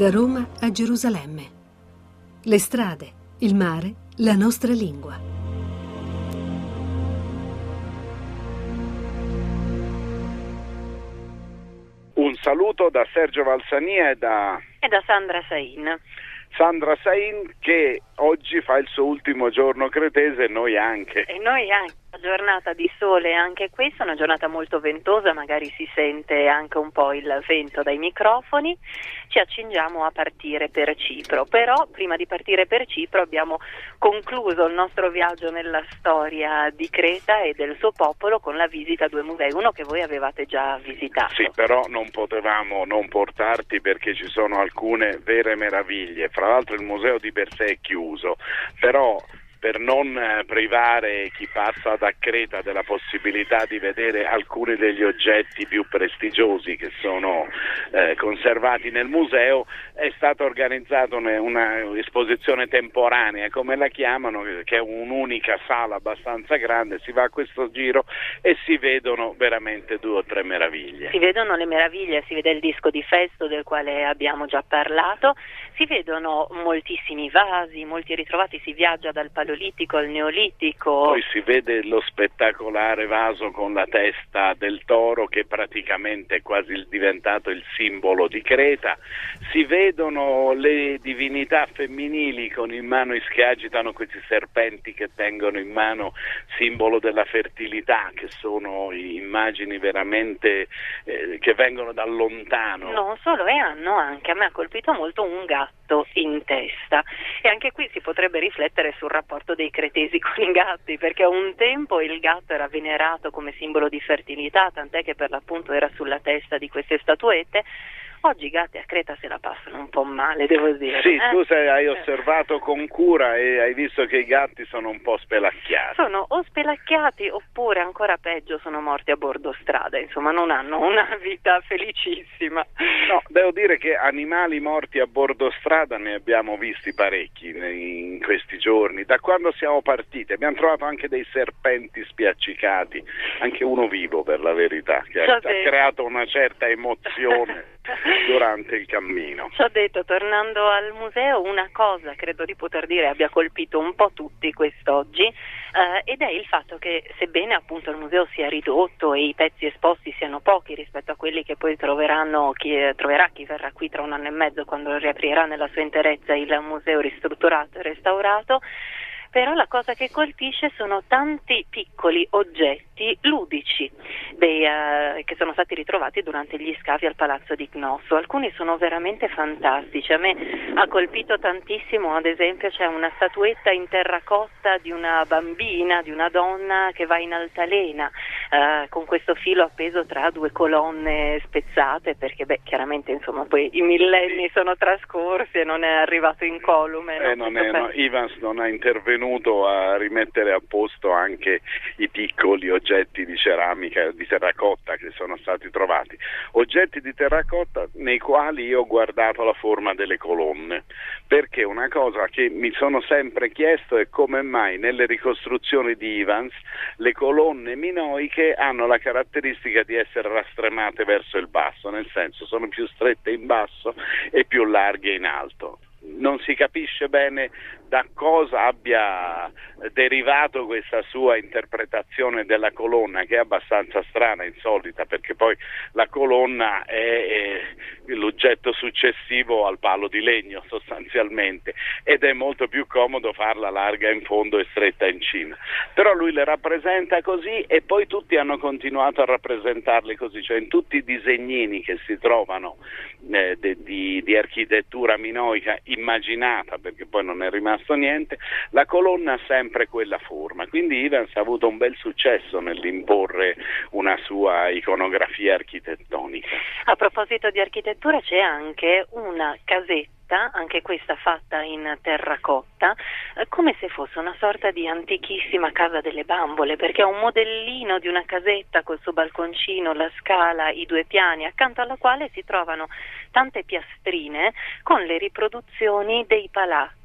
Da Roma a Gerusalemme. Le strade, il mare, la nostra lingua. Un saluto da Sergio Valsania e da... E da Sandra Sain. Sandra Sain che oggi fa il suo ultimo giorno cretese e noi anche. E noi anche. Una giornata di sole anche questa, una giornata molto ventosa, magari si sente anche un po' il vento dai microfoni. Ci accingiamo a partire per Cipro, però prima di partire per Cipro abbiamo concluso il nostro viaggio nella storia di Creta e del suo popolo con la visita a due musei, uno che voi avevate già visitato. Sì, però non potevamo non portarti perché ci sono alcune vere meraviglie. Fra l'altro il museo di per sé è chiuso, però per non eh, privare chi passa da Creta della possibilità di vedere alcuni degli oggetti più prestigiosi che sono eh, conservati nel museo, è stata organizzata un'esposizione temporanea, come la chiamano, che è un'unica sala abbastanza grande, si va a questo giro e si vedono veramente due o tre meraviglie. Si vedono le meraviglie, si vede il disco di Festo del quale abbiamo già parlato, si vedono moltissimi vasi, molti ritrovati, si viaggia dal Paleolitico paleolitico al neolitico. Poi si vede lo spettacolare vaso con la testa del toro che praticamente è quasi diventato il simbolo di Creta, si vedono le divinità femminili con in mano che agitano questi serpenti che tengono in mano simbolo della fertilità, che sono immagini veramente eh, che vengono da lontano. Non solo, e hanno anche, a me ha colpito molto un gatto in testa e anche qui si potrebbe riflettere sul rapporto rapporto dei cretesi con i gatti, perché un tempo il gatto era venerato come simbolo di fertilità, tant'è che per l'appunto era sulla testa di queste statuette. Oggi i gatti a Creta se la passano un po' male, devo dire. Sì, eh? tu sei, hai osservato con cura e hai visto che i gatti sono un po' spelacchiati. Sono o spelacchiati oppure ancora peggio sono morti a bordo strada, insomma non hanno una vita felicissima. No, devo dire che animali morti a bordo strada ne abbiamo visti parecchi in questi giorni. Da quando siamo partiti abbiamo trovato anche dei serpenti spiaccicati, anche uno vivo per la verità, che ha, ha creato una certa emozione. durante il cammino. Ci ho detto, tornando al museo, una cosa credo di poter dire abbia colpito un po' tutti quest'oggi eh, ed è il fatto che sebbene appunto il museo sia ridotto e i pezzi esposti siano pochi rispetto a quelli che poi troveranno chi, troverà chi verrà qui tra un anno e mezzo quando riaprirà nella sua interezza il museo ristrutturato e restaurato, però la cosa che colpisce sono tanti piccoli oggetti ludici dei, uh, che sono stati ritrovati durante gli scavi al palazzo di Cnosso. Alcuni sono veramente fantastici. A me ha colpito tantissimo, ad esempio, c'è una statuetta in terracotta di una bambina, di una donna che va in altalena uh, con questo filo appeso tra due colonne spezzate, perché beh, chiaramente insomma poi i millenni sono trascorsi e non è arrivato incolume. Eh, no, no, Ivans non ha intervenuto venuto a rimettere a posto anche i piccoli oggetti di ceramica, di terracotta che sono stati trovati. Oggetti di terracotta nei quali io ho guardato la forma delle colonne, perché una cosa che mi sono sempre chiesto è come mai nelle ricostruzioni di Ivans le colonne minoiche hanno la caratteristica di essere rastremate verso il basso, nel senso sono più strette in basso e più larghe in alto non si capisce bene da cosa abbia derivato questa sua interpretazione della colonna che è abbastanza strana, insolita, perché poi la colonna è, l'oggetto successivo al palo di legno sostanzialmente ed è molto più comodo farla larga in fondo e stretta in cima. Però lui le rappresenta così e poi tutti hanno continuato a rappresentarle così, cioè in tutti i disegnini che si trovano eh, di, di architettura minoica immaginata, perché poi non è rimasto niente, la colonna ha sempre quella forma. Quindi Ivans ha avuto un bel successo nell'imporre una sua iconografia architettonica. A proposito di architettura c'è anche una casetta anche questa fatta in terracotta, eh, come se fosse una sorta di antichissima casa delle bambole, perché è un modellino di una casetta col suo balconcino, la scala, i due piani, accanto alla quale si trovano tante piastrine con le riproduzioni dei palazzi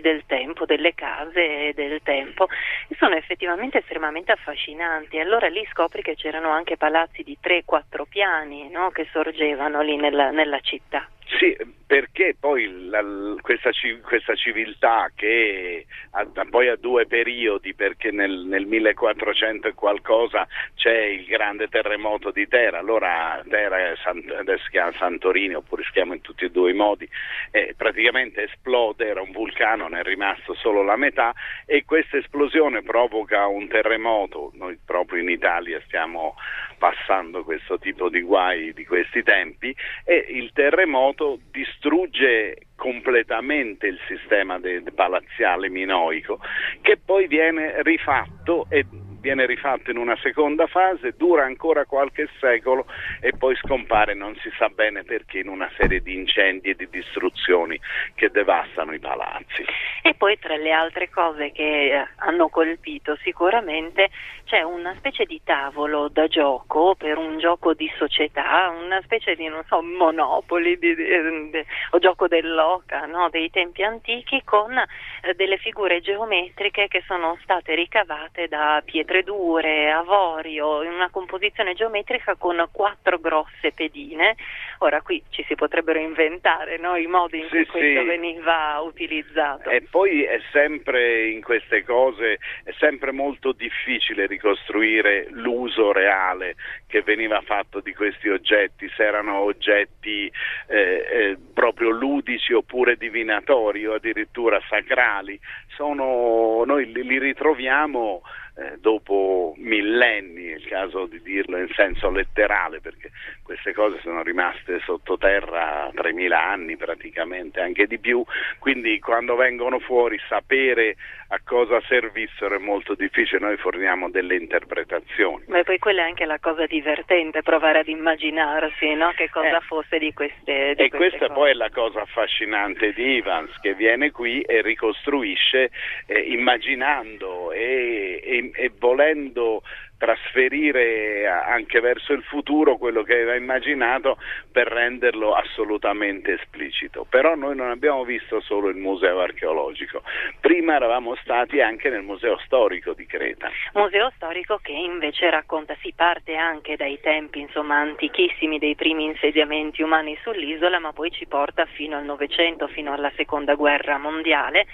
del tempo, delle case del tempo e sono effettivamente estremamente affascinanti. Allora lì scopri che c'erano anche palazzi di 3-4 piani no? che sorgevano lì nella, nella città. Sì, perché poi la, questa, questa, civiltà che ha, poi ha due periodi, perché nel, nel 1400 e qualcosa c'è il grande terremoto di Terra, allora Terra adesso si chiama Santorini oppure si chiama in tutti e due i modi, eh, praticamente esplode, era un vulcano, ne è rimasto solo la metà e questa esplosione provoca un terremoto, noi proprio in Italia stiamo passando questo tipo di guai di questi tempi e il terremoto distrugge completamente il sistema de- palaziale minoico che poi viene rifatto e viene rifatto in una seconda fase, dura ancora qualche secolo e poi scompare non si sa bene perché in una serie di incendi e di distruzioni che devastano i palazzi. E poi tra le altre cose che eh, hanno colpito sicuramente c'è una specie di tavolo da gioco per un gioco di società, una specie di non so, monopoli di, di, di, o gioco dell'oca no? dei tempi antichi con eh, delle figure geometriche che sono state ricavate da pietre pietre dure, avorio, in una composizione geometrica con quattro grosse pedine. Ora qui ci si potrebbero inventare no? i modi in cui sì, questo sì. veniva utilizzato. E poi è sempre in queste cose, è sempre molto difficile ricostruire l'uso reale che veniva fatto di questi oggetti, se erano oggetti eh, eh, proprio ludici oppure divinatori o addirittura sacrali. Sono, noi li ritroviamo eh, dopo millenni, è il caso di dirlo in senso letterale, perché queste cose sono rimaste sottoterra 3.000 anni praticamente, anche di più, quindi quando vengono fuori sapere a cosa servissero è molto difficile, noi forniamo delle interpretazioni. Ma poi quella è anche la cosa divertente, provare ad immaginarsi no? che cosa eh. fosse di queste, di E queste questa cose. poi è la cosa affascinante di Evans, che viene qui e ricostruisce eh, immaginando e, e e, volendo trasferire anche verso il futuro quello che aveva immaginato per renderlo assolutamente esplicito. Però noi non abbiamo visto solo il museo archeologico, prima eravamo stati anche nel museo storico di Creta. Museo storico che invece racconta, si parte anche dai tempi insomma, antichissimi dei primi insediamenti umani sull'isola, ma poi ci porta fino al Novecento, fino alla Seconda Guerra Mondiale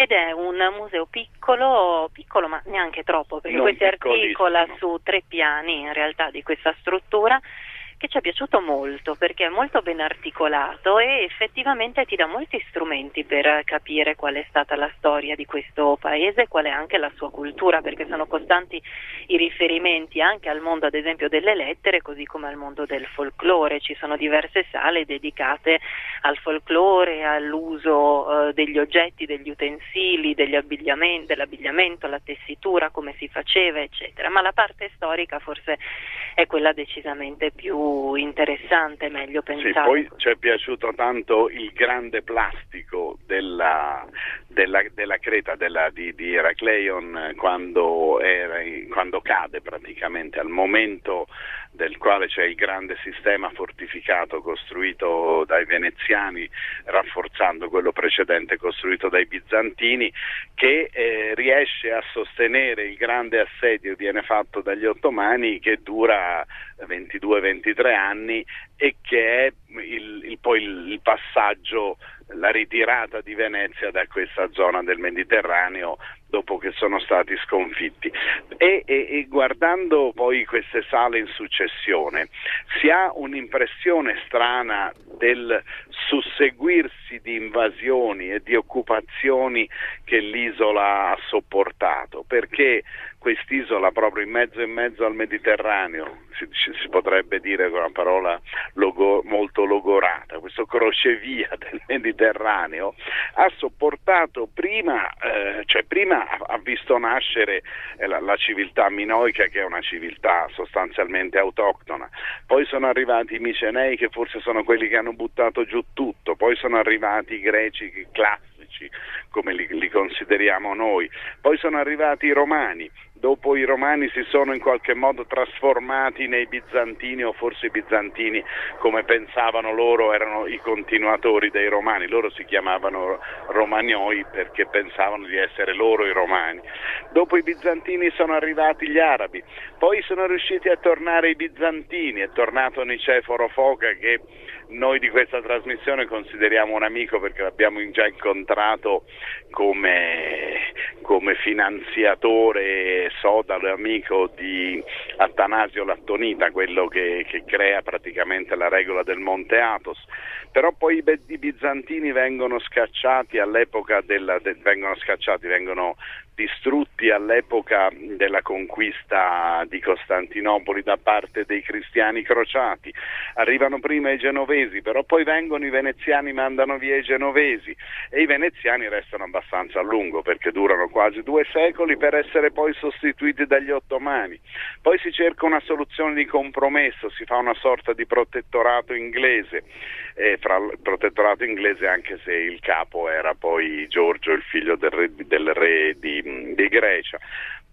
ed è un museo piccolo, piccolo ma neanche troppo perché non si articola su tre piani in realtà di questa struttura che ci è piaciuto molto perché è molto ben articolato e effettivamente ti dà molti strumenti per capire qual è stata la storia di questo paese e qual è anche la sua cultura, perché sono costanti i riferimenti anche al mondo ad esempio delle lettere, così come al mondo del folklore. Ci sono diverse sale dedicate al folklore, all'uso eh, degli oggetti, degli utensili, degli abbigliamenti, dell'abbigliamento, la tessitura, come si faceva, eccetera. Ma la parte storica forse è quella decisamente più interessante, meglio pensato. Sì, poi ci è piaciuto tanto il grande plastico della, della, della creta della, di, di, Heracleion quando, era, quando cade praticamente, al momento del quale c'è il grande sistema fortificato costruito dai veneziani, rafforzando quello precedente costruito dai bizantini, che eh, riesce a sostenere il grande assedio che viene fatto dagli ottomani che dura 22-23 anni e che è il, il, poi il passaggio la ritirata di Venezia da questa zona del Mediterraneo dopo che sono stati sconfitti. E, e, e, guardando poi queste sale in successione si ha un'impressione strana del susseguirsi di invasioni e di occupazioni che l'isola ha sopportato, perché quest'isola proprio in mezzo in mezzo al Mediterraneo, si, si potrebbe dire con una parola logo, molto logorata, questo crocevia del Mediterraneo, ha sopportato prima, eh, cioè prima ha visto nascere eh, la, la, civiltà minoica che è una civiltà sostanzialmente autoctona, poi sono arrivati i micenei che forse sono quelli che hanno buttato giù tutto, poi sono arrivati i greci classici come li, li consideriamo noi, poi sono arrivati i romani. Dopo i romani si sono in qualche modo trasformati nei bizantini o forse i bizantini come pensavano loro erano i continuatori dei romani, loro si chiamavano romanioi perché pensavano di essere loro i romani. Dopo i bizantini sono arrivati gli arabi, poi sono riusciti a tornare i bizantini, è tornato Niceforo Foca che noi di questa trasmissione consideriamo un amico perché l'abbiamo già incontrato come, come finanziatore sodalo amico di Attanasio Lattonita, quello che, che, crea praticamente la regola del Monte Athos. Però poi i, i bizantini vengono scacciati all'epoca della, de, vengono scacciati, vengono distrutti all'epoca della conquista di Costantinopoli da parte dei cristiani crociati. Arrivano prima i genovesi, però poi vengono i veneziani, mandano via i genovesi e i veneziani restano abbastanza a lungo perché durano quasi due secoli per essere poi sostituiti dagli ottomani. Poi si cerca una soluzione di compromesso, si fa una sorta di protettorato inglese, eh, fra il protettorato inglese anche se il capo era poi Giorgio, il figlio del re, del re di di Grecia.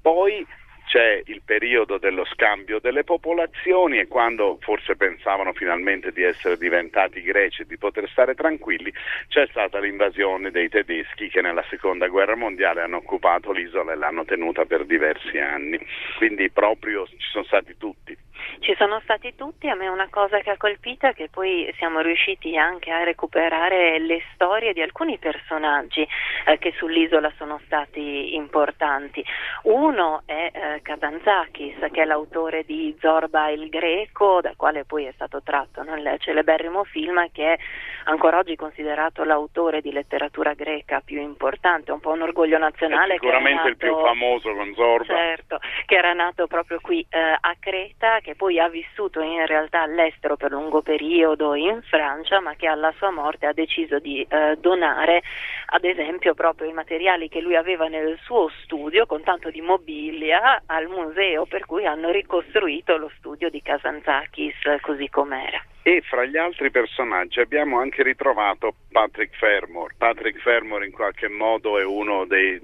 Poi c'è il periodo dello scambio delle popolazioni e quando forse pensavano finalmente di essere diventati greci e di poter stare tranquilli, c'è stata l'invasione dei tedeschi che nella seconda guerra mondiale hanno occupato l'isola e l'hanno tenuta per diversi anni. Quindi proprio ci sono stati tutti. Ci sono stati tutti, a me una cosa che ha colpito è che poi siamo riusciti anche a recuperare le storie di alcuni personaggi eh, che sull'isola sono stati importanti. Uno è eh, Kazantzakis, che è l'autore di Zorba il Greco, dal quale poi è stato tratto no, il celeberrimo film che è ancora oggi considerato l'autore di letteratura greca più importante, un po' un orgoglio nazionale. È sicuramente nato, il più famoso con Zorba. Certo, che era nato proprio qui eh, a Creta, che poi ha vissuto in realtà all'estero per lungo periodo in Francia, ma che alla sua morte ha deciso di eh, donare ad esempio proprio i materiali che lui aveva nel suo studio con tanto di mobilia al museo, per cui hanno ricostruito lo studio di Kazantzakis così com'era. E fra gli altri personaggi abbiamo anche ritrovato Patrick Fermore. Patrick Fermore in qualche modo è uno dei,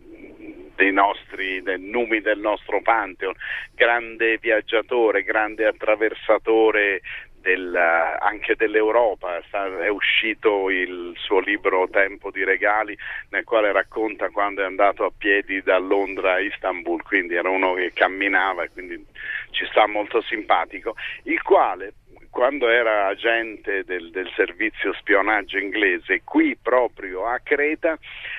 dei nostri dei numi del nostro Pantheon, grande viaggiatore, grande attraversatore del, anche dell'Europa, è uscito il suo libro Tempo di regali nel quale racconta quando è andato a piedi da Londra a Istanbul, quindi era uno che camminava e quindi ci sta molto simpatico, il quale quando era agente del, del, servizio spionaggio inglese, qui proprio a Creta,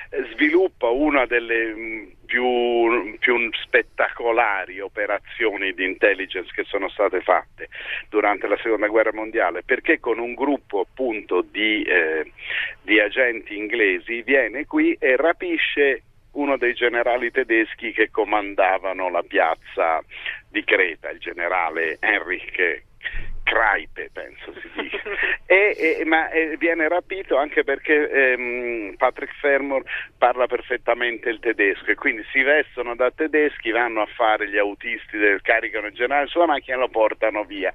eh, sviluppa una delle mm, più, più, spettacolari operazioni di intelligence che sono state fatte durante la seconda guerra mondiale, perché con un gruppo appunto di, eh, di agenti inglesi viene qui e rapisce uno dei generali tedeschi che comandavano la piazza di Creta, il generale Henrich Craipe, penso si dica, e, e, ma e viene rapito anche perché ehm, Patrick Fermor parla perfettamente il tedesco e quindi si vestono da tedeschi, vanno a fare gli autisti del caricano generale sulla macchina e lo portano via.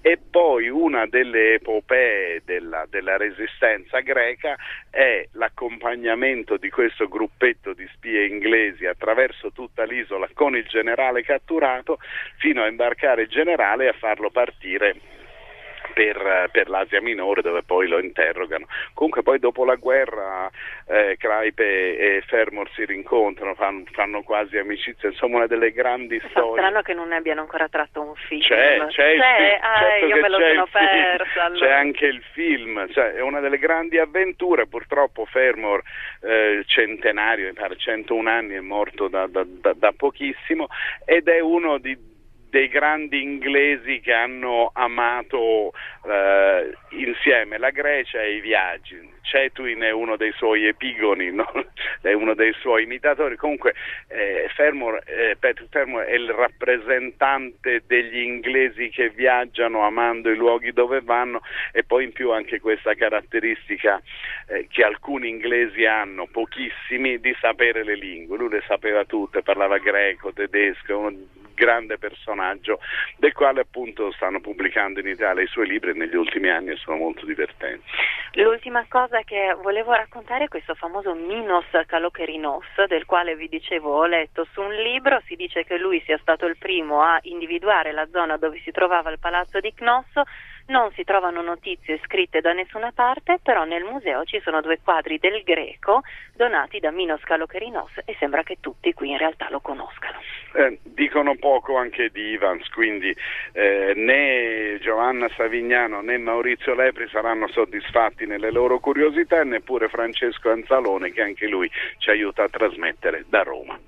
E poi una delle epopee della, della resistenza greca è l'accompagnamento di questo gruppetto di spie inglesi attraverso tutta l'isola con il generale catturato fino a imbarcare il generale e a farlo partire per, per, l'Asia Minore dove poi lo interrogano. Comunque poi dopo la guerra eh, Craipe e Fermor si rincontrano, fanno, fanno, quasi amicizia, insomma una delle grandi Fa storie. Strano che non ne abbiano ancora tratto un film. C'è, c'è, il film, ah, certo io me lo sono persa. Allora. C'è anche il film, cioè, è una delle grandi avventure, purtroppo Fermor eh, centenario, mi pare 101 anni, è morto da, da, da, da pochissimo ed è uno di dei grandi inglesi che hanno amato eh, insieme la Grecia e i viaggi. Cetuin è uno dei suoi epigoni, no? è uno dei suoi imitatori. Comunque eh, Fermor, eh, Patrick Fermor è il rappresentante degli inglesi che viaggiano amando i luoghi dove vanno e poi in più anche questa caratteristica eh, che alcuni inglesi hanno, pochissimi, di sapere le lingue. Lui le sapeva tutte, parlava greco, tedesco, uno grande personaggio del quale appunto stanno pubblicando in Italia i suoi libri negli ultimi anni e sono molto divertenti. L'ultima cosa che volevo raccontare è questo famoso Minos Kalokerinos del quale vi dicevo ho letto su un libro, si dice che lui sia stato il primo a individuare la zona dove si trovava il palazzo di Cnosso non si trovano notizie scritte da nessuna parte, però nel museo ci sono due quadri del greco donati da Minos Kalokerinos e sembra che tutti qui in realtà lo conoscano. Eh, dicono poco anche di Ivans, quindi eh, né Giovanna Savignano né Maurizio Lepri saranno soddisfatti nelle loro curiosità e neppure Francesco Anzalone che anche lui ci aiuta a trasmettere da Roma.